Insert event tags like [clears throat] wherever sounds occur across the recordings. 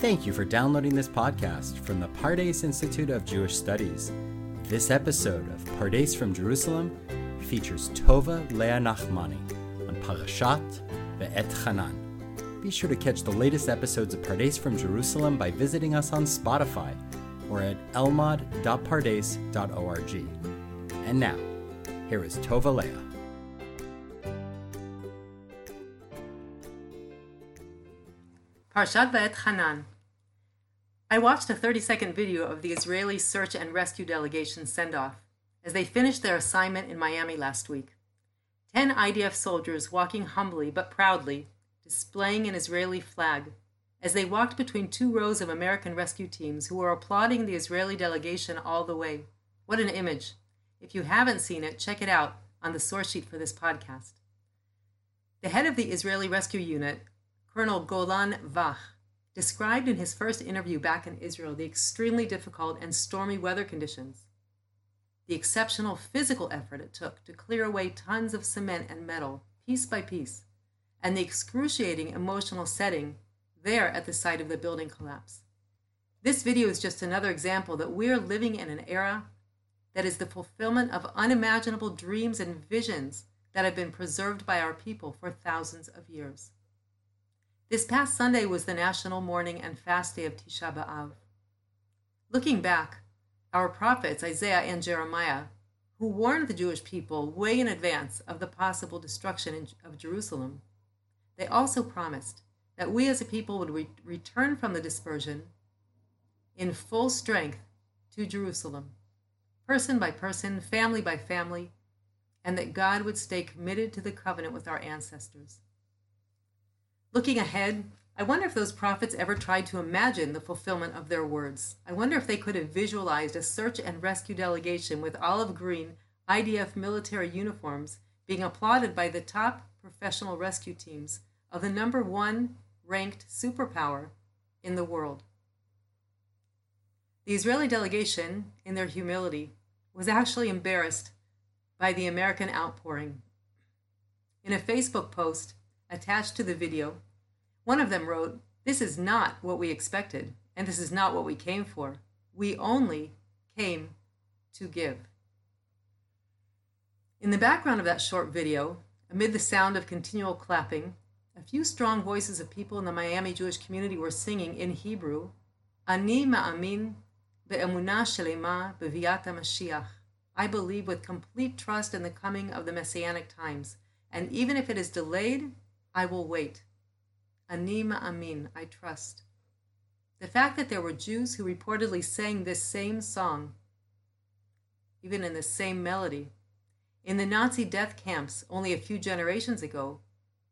Thank you for downloading this podcast from the Pardes Institute of Jewish Studies. This episode of Pardes from Jerusalem features Tova Leah Nachmani on Parashat Ve'et Hanan. Be sure to catch the latest episodes of Pardes from Jerusalem by visiting us on Spotify or at elmad.pardes.org. And now, here is Tova Leah. Parshat Ve'et Hanan. I watched a 30 second video of the Israeli search and rescue delegation send off as they finished their assignment in Miami last week. Ten IDF soldiers walking humbly but proudly, displaying an Israeli flag, as they walked between two rows of American rescue teams who were applauding the Israeli delegation all the way. What an image! If you haven't seen it, check it out on the source sheet for this podcast. The head of the Israeli rescue unit, Colonel Golan Vach, described in his first interview back in Israel the extremely difficult and stormy weather conditions, the exceptional physical effort it took to clear away tons of cement and metal piece by piece, and the excruciating emotional setting there at the site of the building collapse. This video is just another example that we are living in an era that is the fulfillment of unimaginable dreams and visions that have been preserved by our people for thousands of years. This past Sunday was the national mourning and fast day of Tisha B'Av. Looking back, our prophets, Isaiah and Jeremiah, who warned the Jewish people way in advance of the possible destruction of Jerusalem, they also promised that we as a people would re- return from the dispersion in full strength to Jerusalem, person by person, family by family, and that God would stay committed to the covenant with our ancestors. Looking ahead, I wonder if those prophets ever tried to imagine the fulfillment of their words. I wonder if they could have visualized a search and rescue delegation with olive green IDF military uniforms being applauded by the top professional rescue teams of the number one ranked superpower in the world. The Israeli delegation, in their humility, was actually embarrassed by the American outpouring. In a Facebook post, attached to the video, one of them wrote, This is not what we expected, and this is not what we came for. We only came to give. In the background of that short video, amid the sound of continual clapping, a few strong voices of people in the Miami Jewish community were singing in Hebrew, Ani ma'amin be'emunah shelema beviat Mashiach. I believe with complete trust in the coming of the messianic times, and even if it is delayed, I will wait. Ani ma'amin, I trust. The fact that there were Jews who reportedly sang this same song, even in the same melody, in the Nazi death camps only a few generations ago,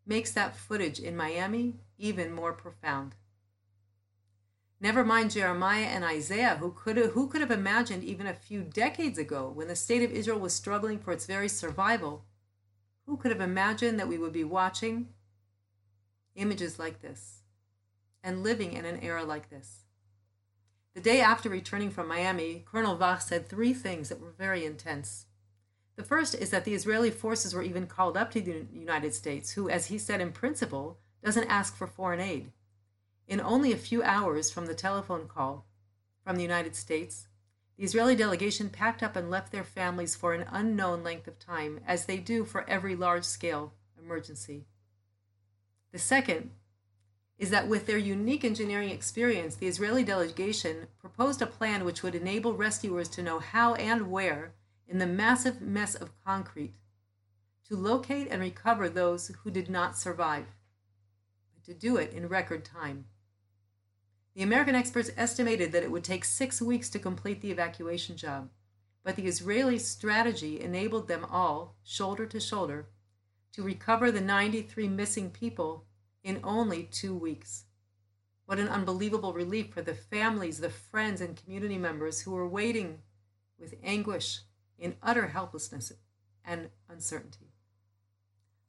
makes that footage in Miami even more profound. Never mind Jeremiah and Isaiah, who could, have, who could have imagined even a few decades ago, when the state of Israel was struggling for its very survival, who could have imagined that we would be watching images like this and living in an era like this. The day after returning from Miami, Colonel Vach said three things that were very intense. The first is that the Israeli forces were even called up to the United States, who, as he said in principle, doesn't ask for foreign aid. In only a few hours from the telephone call from the United States, the Israeli delegation packed up and left their families for an unknown length of time, as they do for every large scale emergency. The second is that with their unique engineering experience, the Israeli delegation proposed a plan which would enable rescuers to know how and where, in the massive mess of concrete, to locate and recover those who did not survive, but to do it in record time. The American experts estimated that it would take six weeks to complete the evacuation job, but the Israeli strategy enabled them all, shoulder to shoulder, to recover the 93 missing people in only two weeks. What an unbelievable relief for the families, the friends, and community members who were waiting with anguish in utter helplessness and uncertainty.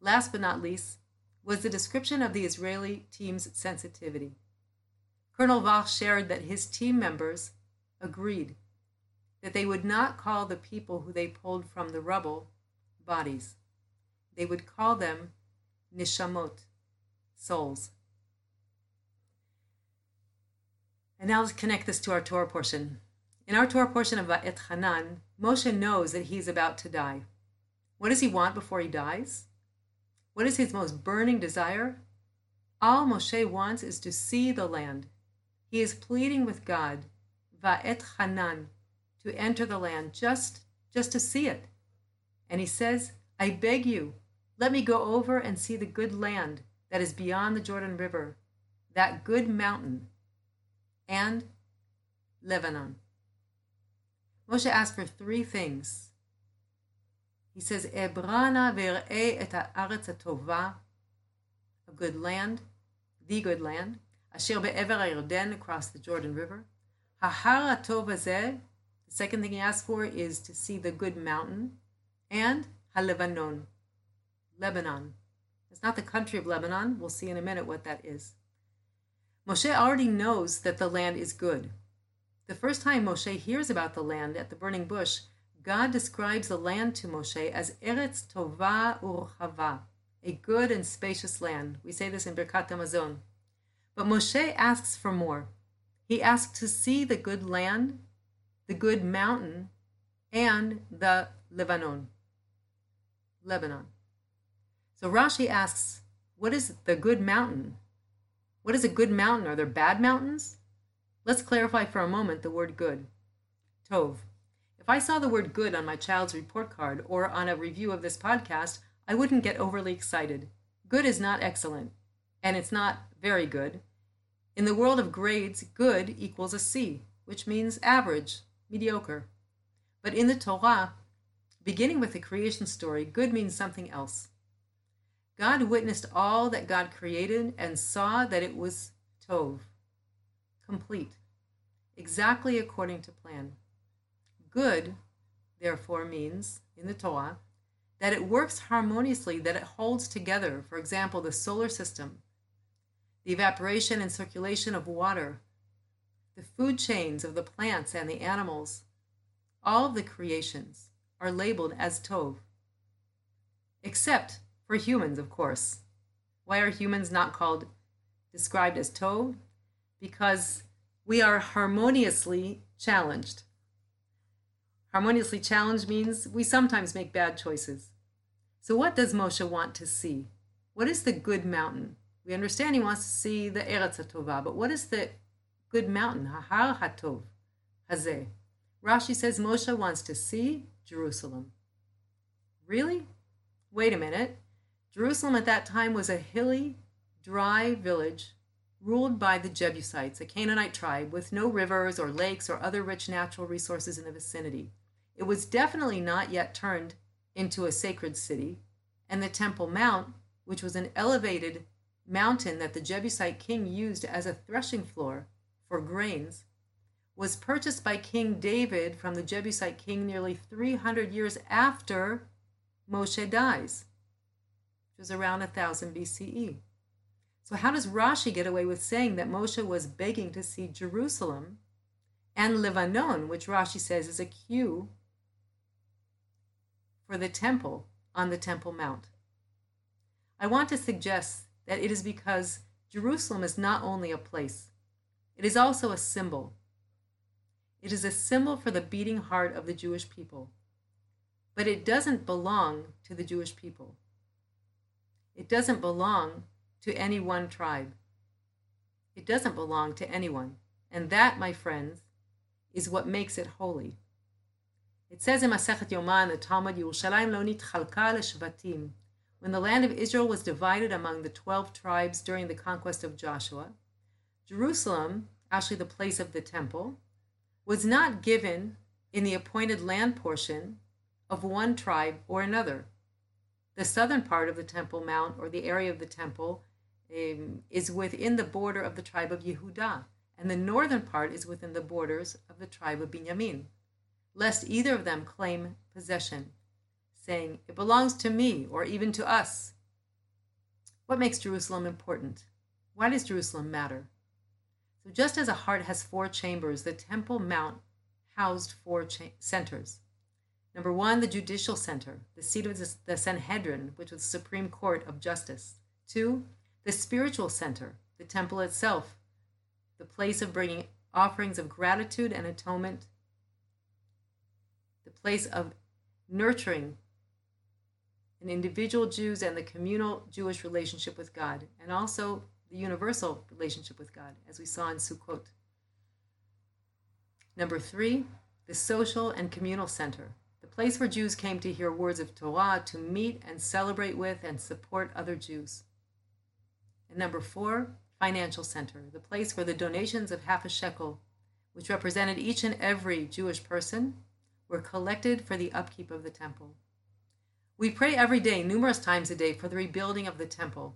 Last but not least was the description of the Israeli team's sensitivity. Colonel Vach shared that his team members agreed that they would not call the people who they pulled from the rubble bodies. They would call them nishamot, souls. And now let's connect this to our Torah portion. In our Torah portion of Va'et Hanan, Moshe knows that he's about to die. What does he want before he dies? What is his most burning desire? All Moshe wants is to see the land. He is pleading with God, Va'et Hanan, to enter the land just, just to see it. And he says, I beg you, let me go over and see the good land that is beyond the Jordan River, that good mountain, and Lebanon. Moshe asked for three things. He says, Ebrana ver'e et ha'aretz tova, a good land, the good land, asher be'ever ha'Yarden, across the Jordan River. Ha'har ha'tov the second thing he asked for is to see the good mountain, and ha'lebanon, Lebanon. It's not the country of Lebanon. We'll see in a minute what that is. Moshe already knows that the land is good. The first time Moshe hears about the land at the burning bush, God describes the land to Moshe as Eretz Tova Urchava, a good and spacious land. We say this in Birkat Hamazon. But Moshe asks for more. He asks to see the good land, the good mountain, and the Lebanon. Lebanon. So Rashi asks, what is the good mountain? What is a good mountain? Are there bad mountains? Let's clarify for a moment the word good. Tov. If I saw the word good on my child's report card or on a review of this podcast, I wouldn't get overly excited. Good is not excellent, and it's not very good. In the world of grades, good equals a C, which means average, mediocre. But in the Torah, beginning with the creation story, good means something else. God witnessed all that God created and saw that it was Tov, complete, exactly according to plan. Good, therefore, means, in the Torah, that it works harmoniously, that it holds together, for example, the solar system, the evaporation and circulation of water, the food chains of the plants and the animals. All of the creations are labeled as Tov, except for humans, of course. Why are humans not called, described as Tov? Because we are harmoniously challenged. Harmoniously challenged means we sometimes make bad choices. So, what does Moshe want to see? What is the good mountain? We understand he wants to see the Eretz HaTova, but what is the good mountain? Hahar HaTov, Hazeh. Rashi says Moshe wants to see Jerusalem. Really? Wait a minute. Jerusalem at that time was a hilly, dry village ruled by the Jebusites, a Canaanite tribe with no rivers or lakes or other rich natural resources in the vicinity. It was definitely not yet turned into a sacred city, and the Temple Mount, which was an elevated mountain that the Jebusite king used as a threshing floor for grains, was purchased by King David from the Jebusite king nearly 300 years after Moshe dies was around 1000 BCE. So, how does Rashi get away with saying that Moshe was begging to see Jerusalem and Lebanon, which Rashi says is a cue for the temple on the Temple Mount? I want to suggest that it is because Jerusalem is not only a place, it is also a symbol. It is a symbol for the beating heart of the Jewish people, but it doesn't belong to the Jewish people. It doesn't belong to any one tribe. It doesn't belong to anyone. And that, my friends, is what makes it holy. It says in Masechet Yoma in the Talmud, Yerushalayim lo nitchalka l'shvatim. When the land of Israel was divided among the twelve tribes during the conquest of Joshua, Jerusalem, actually the place of the temple, was not given in the appointed land portion of one tribe or another. The southern part of the Temple Mount, or the area of the temple, um, is within the border of the tribe of Yehudah, and the northern part is within the borders of the tribe of Binyamin, lest either of them claim possession, saying, It belongs to me, or even to us. What makes Jerusalem important? Why does Jerusalem matter? So, just as a heart has four chambers, the Temple Mount housed four cha- centers. Number one, the judicial center, the seat of the Sanhedrin, which was the Supreme Court of Justice. Two, the spiritual center, the temple itself, the place of bringing offerings of gratitude and atonement, the place of nurturing an individual Jews and the communal Jewish relationship with God, and also the universal relationship with God, as we saw in Sukkot. Number three, the social and communal center, place where Jews came to hear words of Torah, to meet and celebrate with and support other Jews. And number four, financial center, the place where the donations of half a shekel, which represented each and every Jewish person, were collected for the upkeep of the temple. We pray every day, numerous times a day, for the rebuilding of the temple.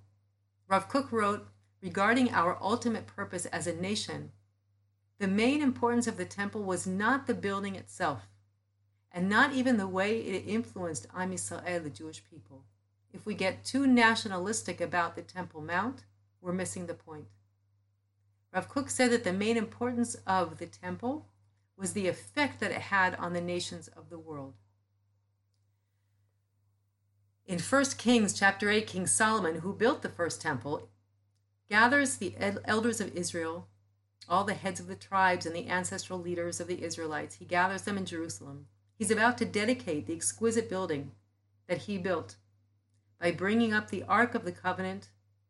Rav Kook wrote regarding our ultimate purpose as a nation the main importance of the temple was not the building itself, and not even the way it influenced Am Yisrael, the Jewish people. If we get too nationalistic about the Temple Mount, we're missing the point. Rav Kook said that the main importance of the temple was the effect that it had on the nations of the world. In 1 Kings chapter 8, King Solomon, who built the first temple, gathers the elders of Israel all the heads of the tribes and the ancestral leaders of the Israelites. He gathers them in Jerusalem. He's about to dedicate the exquisite building that he built by bringing up the Ark of the Covenant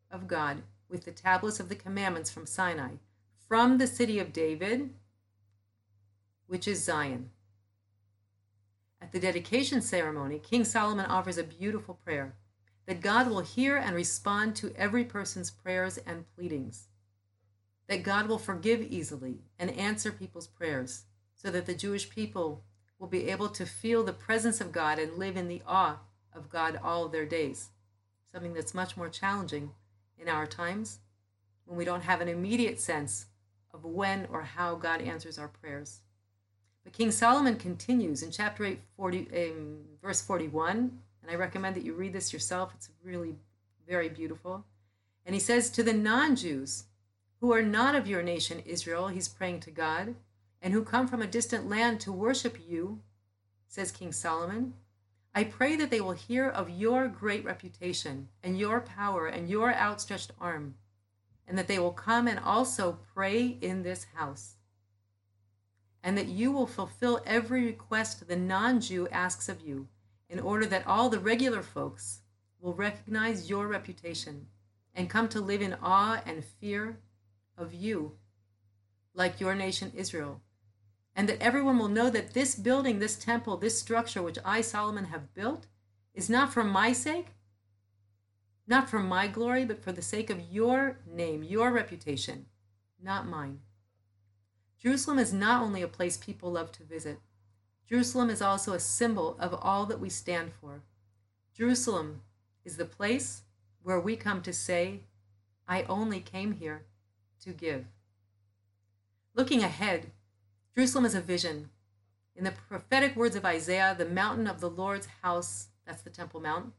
of God with the tablets of the commandments from Sinai from the city of David, which is Zion. At the dedication ceremony, King Solomon offers a beautiful prayer that God will hear and respond to every person's prayers and pleadings that God will forgive easily and answer people's prayers so that the Jewish people will be able to feel the presence of God and live in the awe of God all their days. Something that's much more challenging in our times when we don't have an immediate sense of when or how God answers our prayers. But King Solomon continues in chapter 8, 40, um, verse 41, and I recommend that you read this yourself. It's really very beautiful. And he says, To the non Jews, who are not of your nation, Israel, he's praying to God, and who come from a distant land to worship you, says King Solomon. I pray that they will hear of your great reputation and your power and your outstretched arm, and that they will come and also pray in this house, and that you will fulfill every request the non Jew asks of you, in order that all the regular folks will recognize your reputation and come to live in awe and fear of you, like your nation Israel, and that everyone will know that this building, this temple, this structure which I, Solomon, have built is not for my sake, not for my glory, but for the sake of your name, your reputation, not mine. Jerusalem is not only a place people love to visit, Jerusalem is also a symbol of all that we stand for. Jerusalem is the place where we come to say, I only came here to give. Looking ahead, Jerusalem is a vision. In the prophetic words of Isaiah, the mountain of the Lord's house, that's the Temple Mount,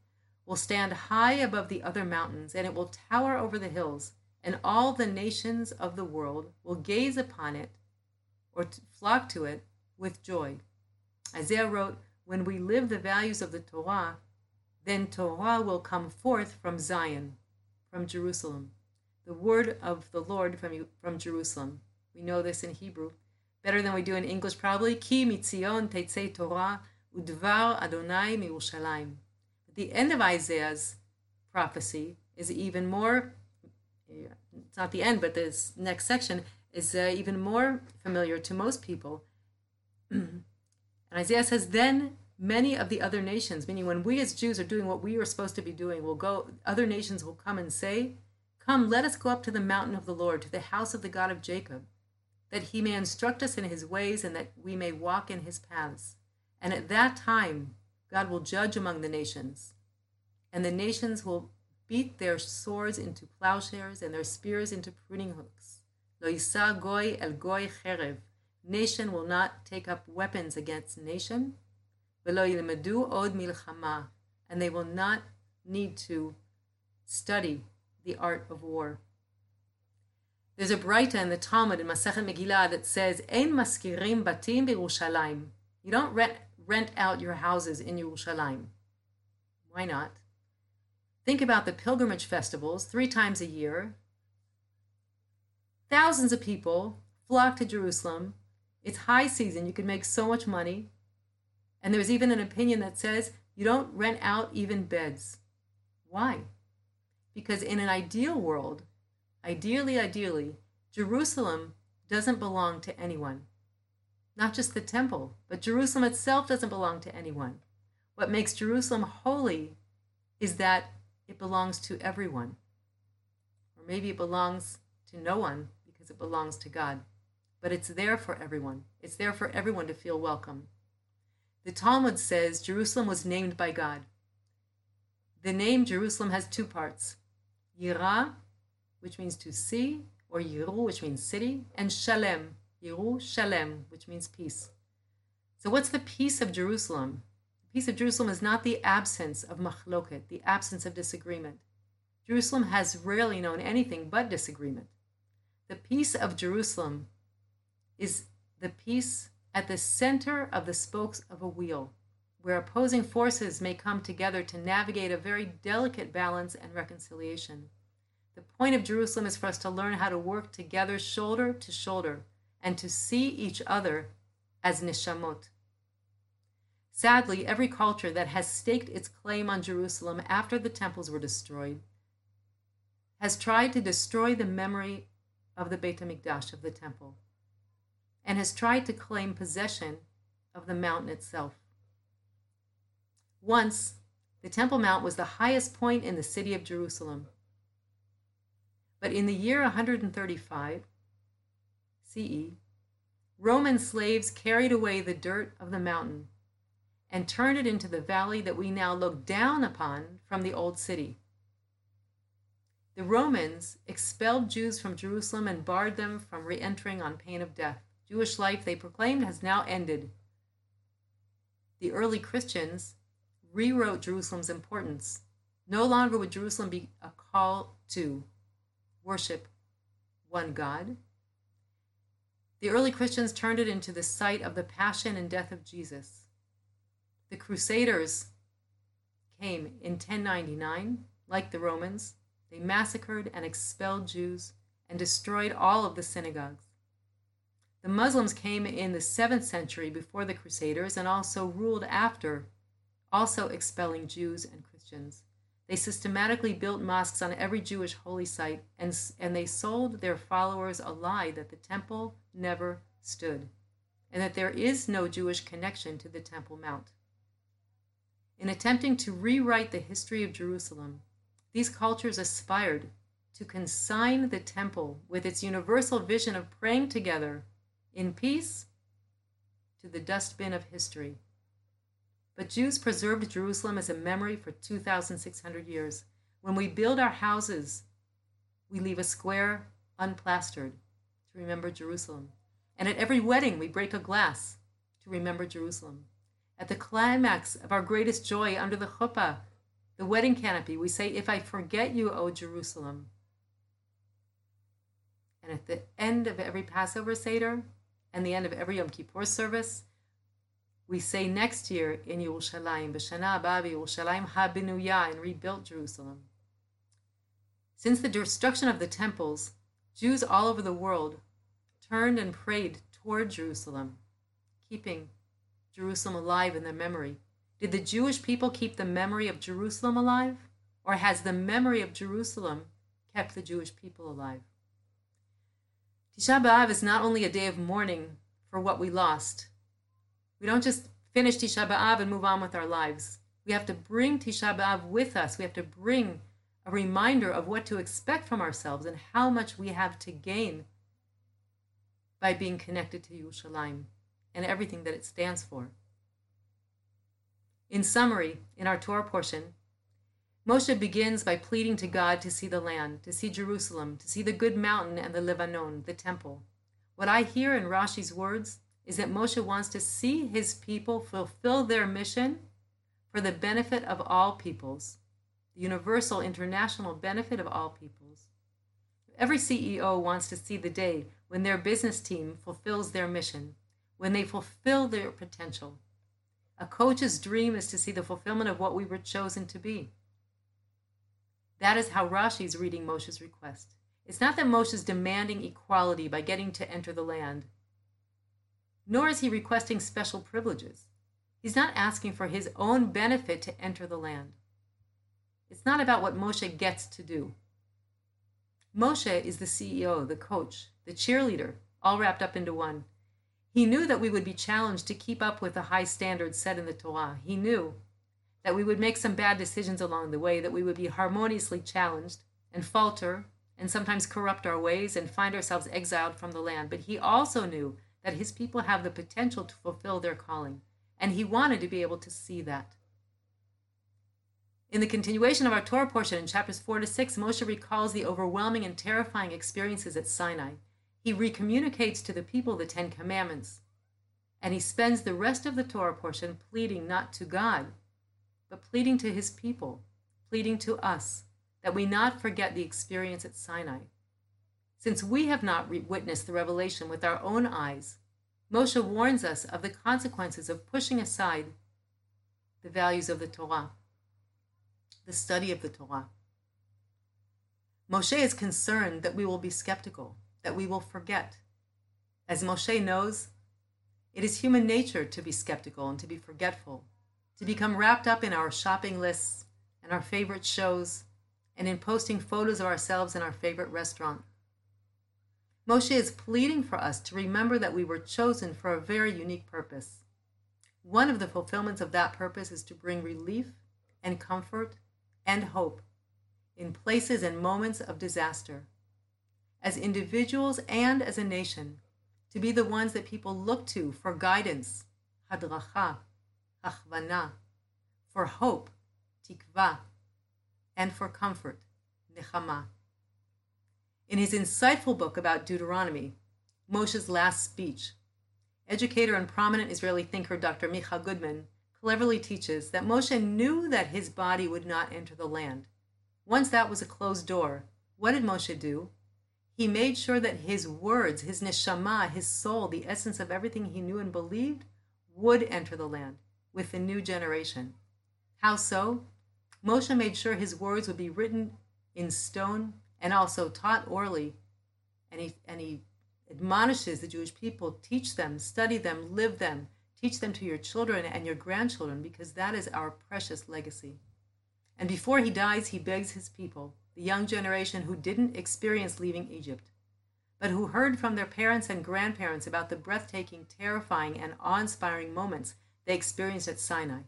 will stand high above the other mountains, and it will tower over the hills, and all the nations of the world will gaze upon it or flock to it with joy. Isaiah wrote, When we live the values of the Torah, then Torah will come forth from Zion, from Jerusalem the word of the Lord from, from Jerusalem. We know this in Hebrew better than we do in English, probably. Ki mitzion tetzei Torah udvar Adonai miYerushalayim. The end of Isaiah's prophecy is even more. It's not the end, but this next section is uh, even more familiar to most people. [clears throat] and Isaiah says, "Then many of the other nations, meaning when we as Jews are doing what we are supposed to be doing, will go. Other nations will come and say." Come, let us go up to the mountain of the Lord, to the house of the God of Jacob, that he may instruct us in his ways and that we may walk in his paths. And at that time, God will judge among the nations, and the nations will beat their swords into plowshares and their spears into pruning hooks. Lo yisa goy el goy cherev. Nation will not take up weapons against nation. Velo yilmedu od milchama. And they will not need to study the art of war. There's a Braita in the Talmud in Masechet Megillah that says, "Ein maskirim batim b'Yerushalayim." You don't rent, rent out your houses in Yerushalayim. Why not? Think about the pilgrimage festivals three times a year. Thousands of people flock to Jerusalem. It's high season, you can make so much money. And there's even an opinion that says you don't rent out even beds. Why? Because in an ideal world, ideally, ideally, Jerusalem doesn't belong to anyone. Not just the temple, but Jerusalem itself doesn't belong to anyone. What makes Jerusalem holy is that it belongs to everyone. Or maybe it belongs to no one because it belongs to God. But it's there for everyone. It's there for everyone to feel welcome. The Talmud says Jerusalem was named by God. The name Jerusalem has two parts Yirah, which means to see, or Yiru, which means city, and Shalem, Yiru Shalem, which means peace. So, what's the peace of Jerusalem? The peace of Jerusalem is not the absence of machloket, the absence of disagreement. Jerusalem has rarely known anything but disagreement. The peace of Jerusalem is the peace at the center of the spokes of a wheel, where opposing forces may come together to navigate a very delicate balance and reconciliation. The point of Jerusalem is for us to learn how to work together shoulder to shoulder and to see each other as nishamot. Sadly, every culture that has staked its claim on Jerusalem after the temples were destroyed has tried to destroy the memory of the Beit HaMikdash, of the temple and has tried to claim possession of the mountain itself. Once, the Temple Mount was the highest point in the city of Jerusalem. But in the year 135 CE, Roman slaves carried away the dirt of the mountain and turned it into the valley that we now look down upon from the old city. The Romans expelled Jews from Jerusalem and barred them from re entering on pain of death. Jewish life, they proclaimed, has now ended. The early Christians rewrote Jerusalem's importance. No longer would Jerusalem be a call to worship one God. The early Christians turned it into the site of the passion and death of Jesus. The Crusaders came in 1099, like the Romans. They massacred and expelled Jews and destroyed all of the synagogues. The Muslims came in the 7th century before the Crusaders and also ruled after, also expelling Jews and Christians. They systematically built mosques on every Jewish holy site, and, and they sold their followers a lie that the temple never stood, and that there is no Jewish connection to the Temple Mount. In attempting to rewrite the history of Jerusalem, these cultures aspired to consign the temple with its universal vision of praying together in peace to the dustbin of history. But Jews preserved Jerusalem as a memory for 2,600 years. When we build our houses, we leave a square unplastered to remember Jerusalem. And at every wedding, we break a glass to remember Jerusalem. At the climax of our greatest joy under the chuppah, the wedding canopy, we say, If I forget you, O Jerusalem. And at the end of every Passover Seder, and the end of every Yom Kippur service, we say next year in Yerushalayim, B'Shana Abba Yerushalayim HaBinuya, and rebuilt Jerusalem. Since the destruction of the temples, Jews all over the world turned and prayed toward Jerusalem, keeping Jerusalem alive in their memory. Did the Jewish people keep the memory of Jerusalem alive? Or has the memory of Jerusalem kept the Jewish people alive? Tisha B'Av is not only a day of mourning for what we lost. We don't just finish Tisha B'Av and move on with our lives. We have to bring Tisha B'Av with us. We have to bring a reminder of what to expect from ourselves and how much we have to gain by being connected to Yerushalayim and everything that it stands for. In summary, in our Torah portion, Moshe begins by pleading to God to see the land, to see Jerusalem, to see the good mountain and the Lebanon, the temple. What I hear in Rashi's words is that Moshe wants to see his people fulfill their mission for the benefit of all peoples, the universal international benefit of all peoples. Every CEO wants to see the day when their business team fulfills their mission, when they fulfill their potential. A coach's dream is to see the fulfillment of what we were chosen to be. That is how Rashi is reading Moshe's request. It's not that Moshe is demanding equality by getting to enter the land, nor is he requesting special privileges. He's not asking for his own benefit to enter the land. It's not about what Moshe gets to do. Moshe is the CEO, the coach, the cheerleader, all wrapped up into one. He knew that we would be challenged to keep up with the high standards set in the Torah. He knew that we would make some bad decisions along the way, that we would be harmoniously challenged and falter and sometimes corrupt our ways and find ourselves exiled from the land. But he also knew that his people have the potential to fulfill their calling, and he wanted to be able to see that. In the continuation of our Torah portion in chapters 4 to 6, Moshe recalls the overwhelming and terrifying experiences at Sinai. He recommunicates to the people the Ten Commandments, and he spends the rest of the Torah portion pleading not to God, but pleading to his people, pleading to us, that we not forget the experience at Sinai. Since we have not re- witnessed the revelation with our own eyes, Moshe warns us of the consequences of pushing aside the values of the Torah the study of the Torah. Moshe is concerned that we will be skeptical, that we will forget. As Moshe knows, it is human nature to be skeptical and to be forgetful, to become wrapped up in our shopping lists and our favorite shows, and in posting photos of ourselves in our favorite restaurant. Moshe is pleading for us to remember that we were chosen for a very unique purpose. One of the fulfillments of that purpose is to bring relief and comfort and hope in places and moments of disaster, as individuals and as a nation, to be the ones that people look to for guidance, hadracha, achvana, for hope, tikva, and for comfort, nechama. In his insightful book about Deuteronomy, Moshe's last speech, educator and prominent Israeli thinker Dr. Micha Goodman cleverly teaches that Moshe knew that his body would not enter the land. Once that was a closed door, what did Moshe do? He made sure that his words, his neshama, his soul, the essence of everything he knew and believed, would enter the land with the new generation. How so? Moshe made sure his words would be written in stone and also taught orally. And he, and he admonishes the Jewish people teach them, study them, live them, Teach them to your children and your grandchildren because that is our precious legacy. And before he dies, he begs his people, the young generation who didn't experience leaving Egypt, but who heard from their parents and grandparents about the breathtaking, terrifying, and awe inspiring moments they experienced at Sinai.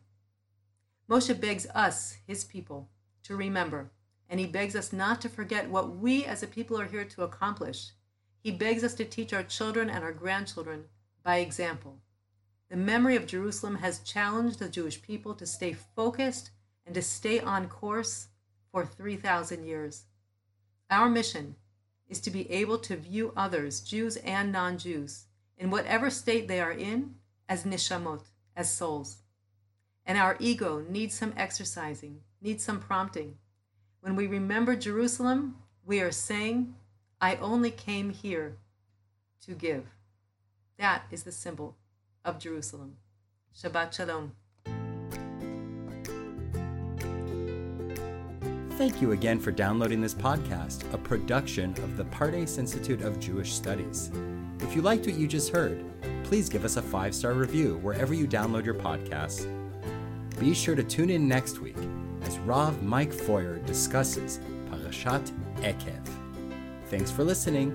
Moshe begs us, his people, to remember, and he begs us not to forget what we as a people are here to accomplish. He begs us to teach our children and our grandchildren by example. The memory of Jerusalem has challenged the Jewish people to stay focused and to stay on course for 3,000 years. Our mission is to be able to view others, Jews and non Jews, in whatever state they are in, as nishamot, as souls. And our ego needs some exercising, needs some prompting. When we remember Jerusalem, we are saying, I only came here to give. That is the symbol of Jerusalem. Shabbat Shalom. Thank you again for downloading this podcast, a production of the Pardes Institute of Jewish Studies. If you liked what you just heard, please give us a five star review wherever you download your podcasts. Be sure to tune in next week as Rav Mike Feuer discusses Parashat Ekev. Thanks for listening.